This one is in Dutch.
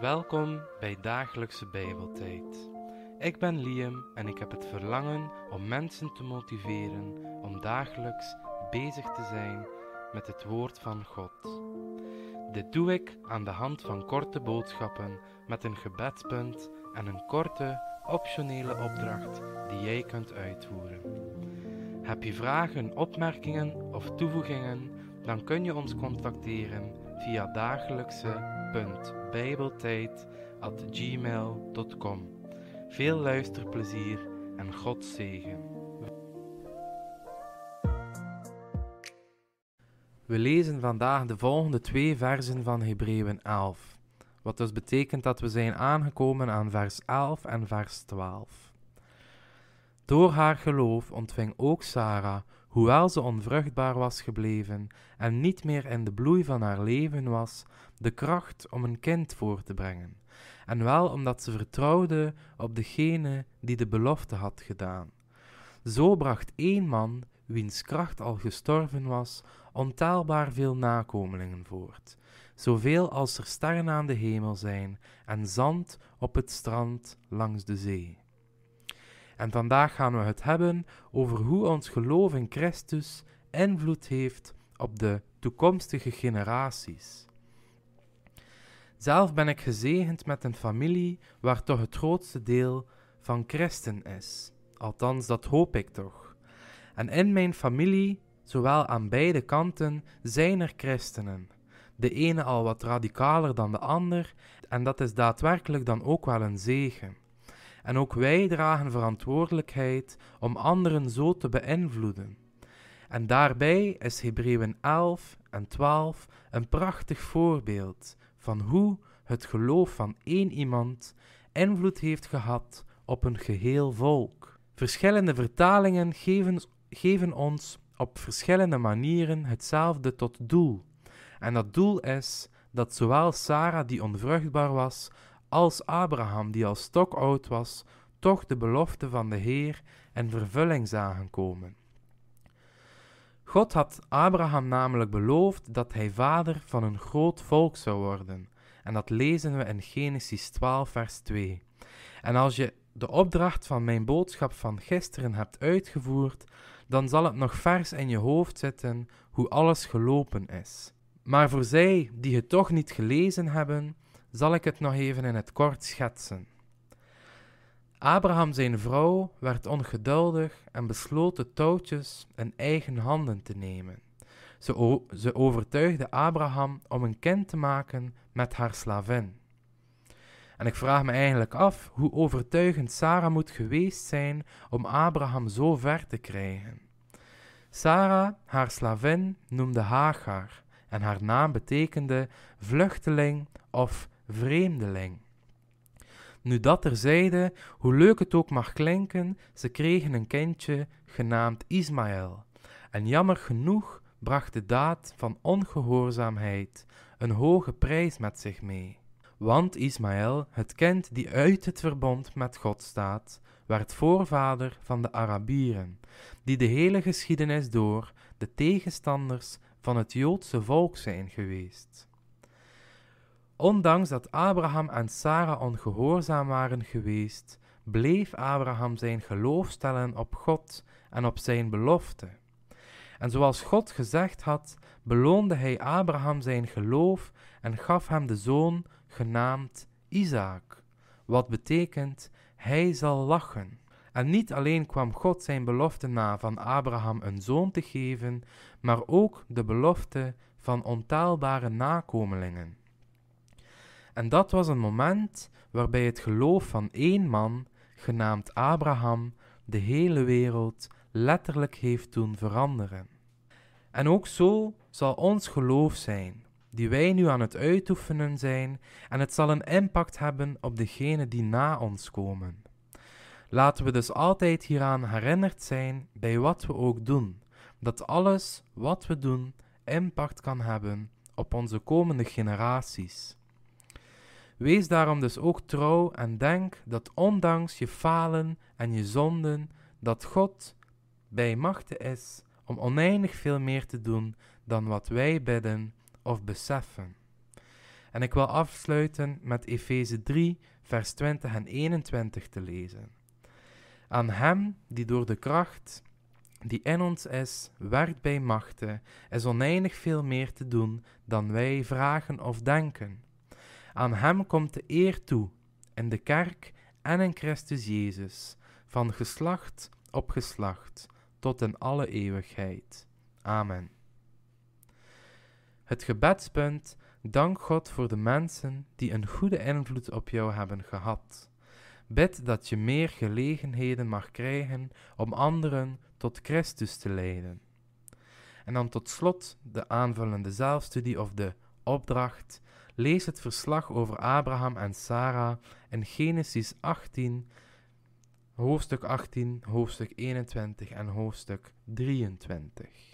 Welkom bij Dagelijkse Bijbeltijd. Ik ben Liam en ik heb het verlangen om mensen te motiveren om dagelijks bezig te zijn met het Woord van God. Dit doe ik aan de hand van korte boodschappen met een gebedspunt en een korte, optionele opdracht die jij kunt uitvoeren. Heb je vragen, opmerkingen of toevoegingen, dan kun je ons contacteren via dagelijkse.bijbeltijd.gmail.com. Veel luisterplezier en God zegen. We lezen vandaag de volgende twee versen van Hebreeën 11, wat dus betekent dat we zijn aangekomen aan vers 11 en vers 12. Door haar geloof ontving ook Sarah, hoewel ze onvruchtbaar was gebleven en niet meer in de bloei van haar leven was, de kracht om een kind voor te brengen, en wel omdat ze vertrouwde op degene die de belofte had gedaan. Zo bracht één man, wiens kracht al gestorven was, ontelbaar veel nakomelingen voort, zoveel als er sterren aan de hemel zijn en zand op het strand langs de zee. En vandaag gaan we het hebben over hoe ons geloof in Christus invloed heeft op de toekomstige generaties. Zelf ben ik gezegend met een familie waar toch het grootste deel van christen is. Althans, dat hoop ik toch. En in mijn familie, zowel aan beide kanten, zijn er christenen. De ene al wat radicaler dan de ander, en dat is daadwerkelijk dan ook wel een zegen. En ook wij dragen verantwoordelijkheid om anderen zo te beïnvloeden. En daarbij is Hebreeën 11 en 12 een prachtig voorbeeld van hoe het geloof van één iemand invloed heeft gehad op een geheel volk. Verschillende vertalingen geven, geven ons op verschillende manieren hetzelfde tot doel. En dat doel is dat zowel Sarah, die onvruchtbaar was, als Abraham, die al stokoud was, toch de belofte van de Heer in vervulling zagen komen. God had Abraham namelijk beloofd dat hij vader van een groot volk zou worden. En dat lezen we in Genesis 12, vers 2. En als je de opdracht van mijn boodschap van gisteren hebt uitgevoerd, dan zal het nog vers in je hoofd zitten hoe alles gelopen is. Maar voor zij die het toch niet gelezen hebben, zal ik het nog even in het kort schetsen. Abraham zijn vrouw werd ongeduldig en besloot de touwtjes in eigen handen te nemen. Ze, ze overtuigde Abraham om een kind te maken met haar slavin. En ik vraag me eigenlijk af hoe overtuigend Sarah moet geweest zijn om Abraham zo ver te krijgen. Sarah, haar slavin, noemde Hagar en haar naam betekende vluchteling of vreemdeling. Nu dat terzijde, hoe leuk het ook mag klinken, ze kregen een kindje genaamd Ismaël. En jammer genoeg bracht de daad van ongehoorzaamheid een hoge prijs met zich mee. Want Ismaël, het kind die uit het verbond met God staat, werd voorvader van de Arabieren, die de hele geschiedenis door de tegenstanders van het Joodse volk zijn geweest. Ondanks dat Abraham en Sarah ongehoorzaam waren geweest, bleef Abraham zijn geloof stellen op God en op zijn belofte. En zoals God gezegd had, beloonde hij Abraham zijn geloof en gaf hem de zoon genaamd Isaac, wat betekent hij zal lachen. En niet alleen kwam God zijn belofte na van Abraham een zoon te geven, maar ook de belofte van ontelbare nakomelingen. En dat was een moment waarbij het geloof van één man, genaamd Abraham, de hele wereld letterlijk heeft doen veranderen. En ook zo zal ons geloof zijn, die wij nu aan het uitoefenen zijn, en het zal een impact hebben op degenen die na ons komen. Laten we dus altijd hieraan herinnerd zijn bij wat we ook doen, dat alles wat we doen impact kan hebben op onze komende generaties. Wees daarom dus ook trouw en denk dat ondanks je falen en je zonden, dat God bij machte is om oneindig veel meer te doen dan wat wij bidden of beseffen. En ik wil afsluiten met Efeze 3, vers 20 en 21 te lezen. Aan Hem die door de kracht die in ons is, werkt bij machten, is oneindig veel meer te doen dan wij vragen of denken. Aan Hem komt de eer toe, in de kerk en in Christus Jezus, van geslacht op geslacht, tot in alle eeuwigheid. Amen. Het gebedspunt Dank God voor de mensen die een goede invloed op jou hebben gehad. Bid dat je meer gelegenheden mag krijgen om anderen tot Christus te leiden. En dan tot slot de aanvullende zelfstudie of de opdracht. Lees het verslag over Abraham en Sarah in Genesis 18, hoofdstuk 18, hoofdstuk 21 en hoofdstuk 23.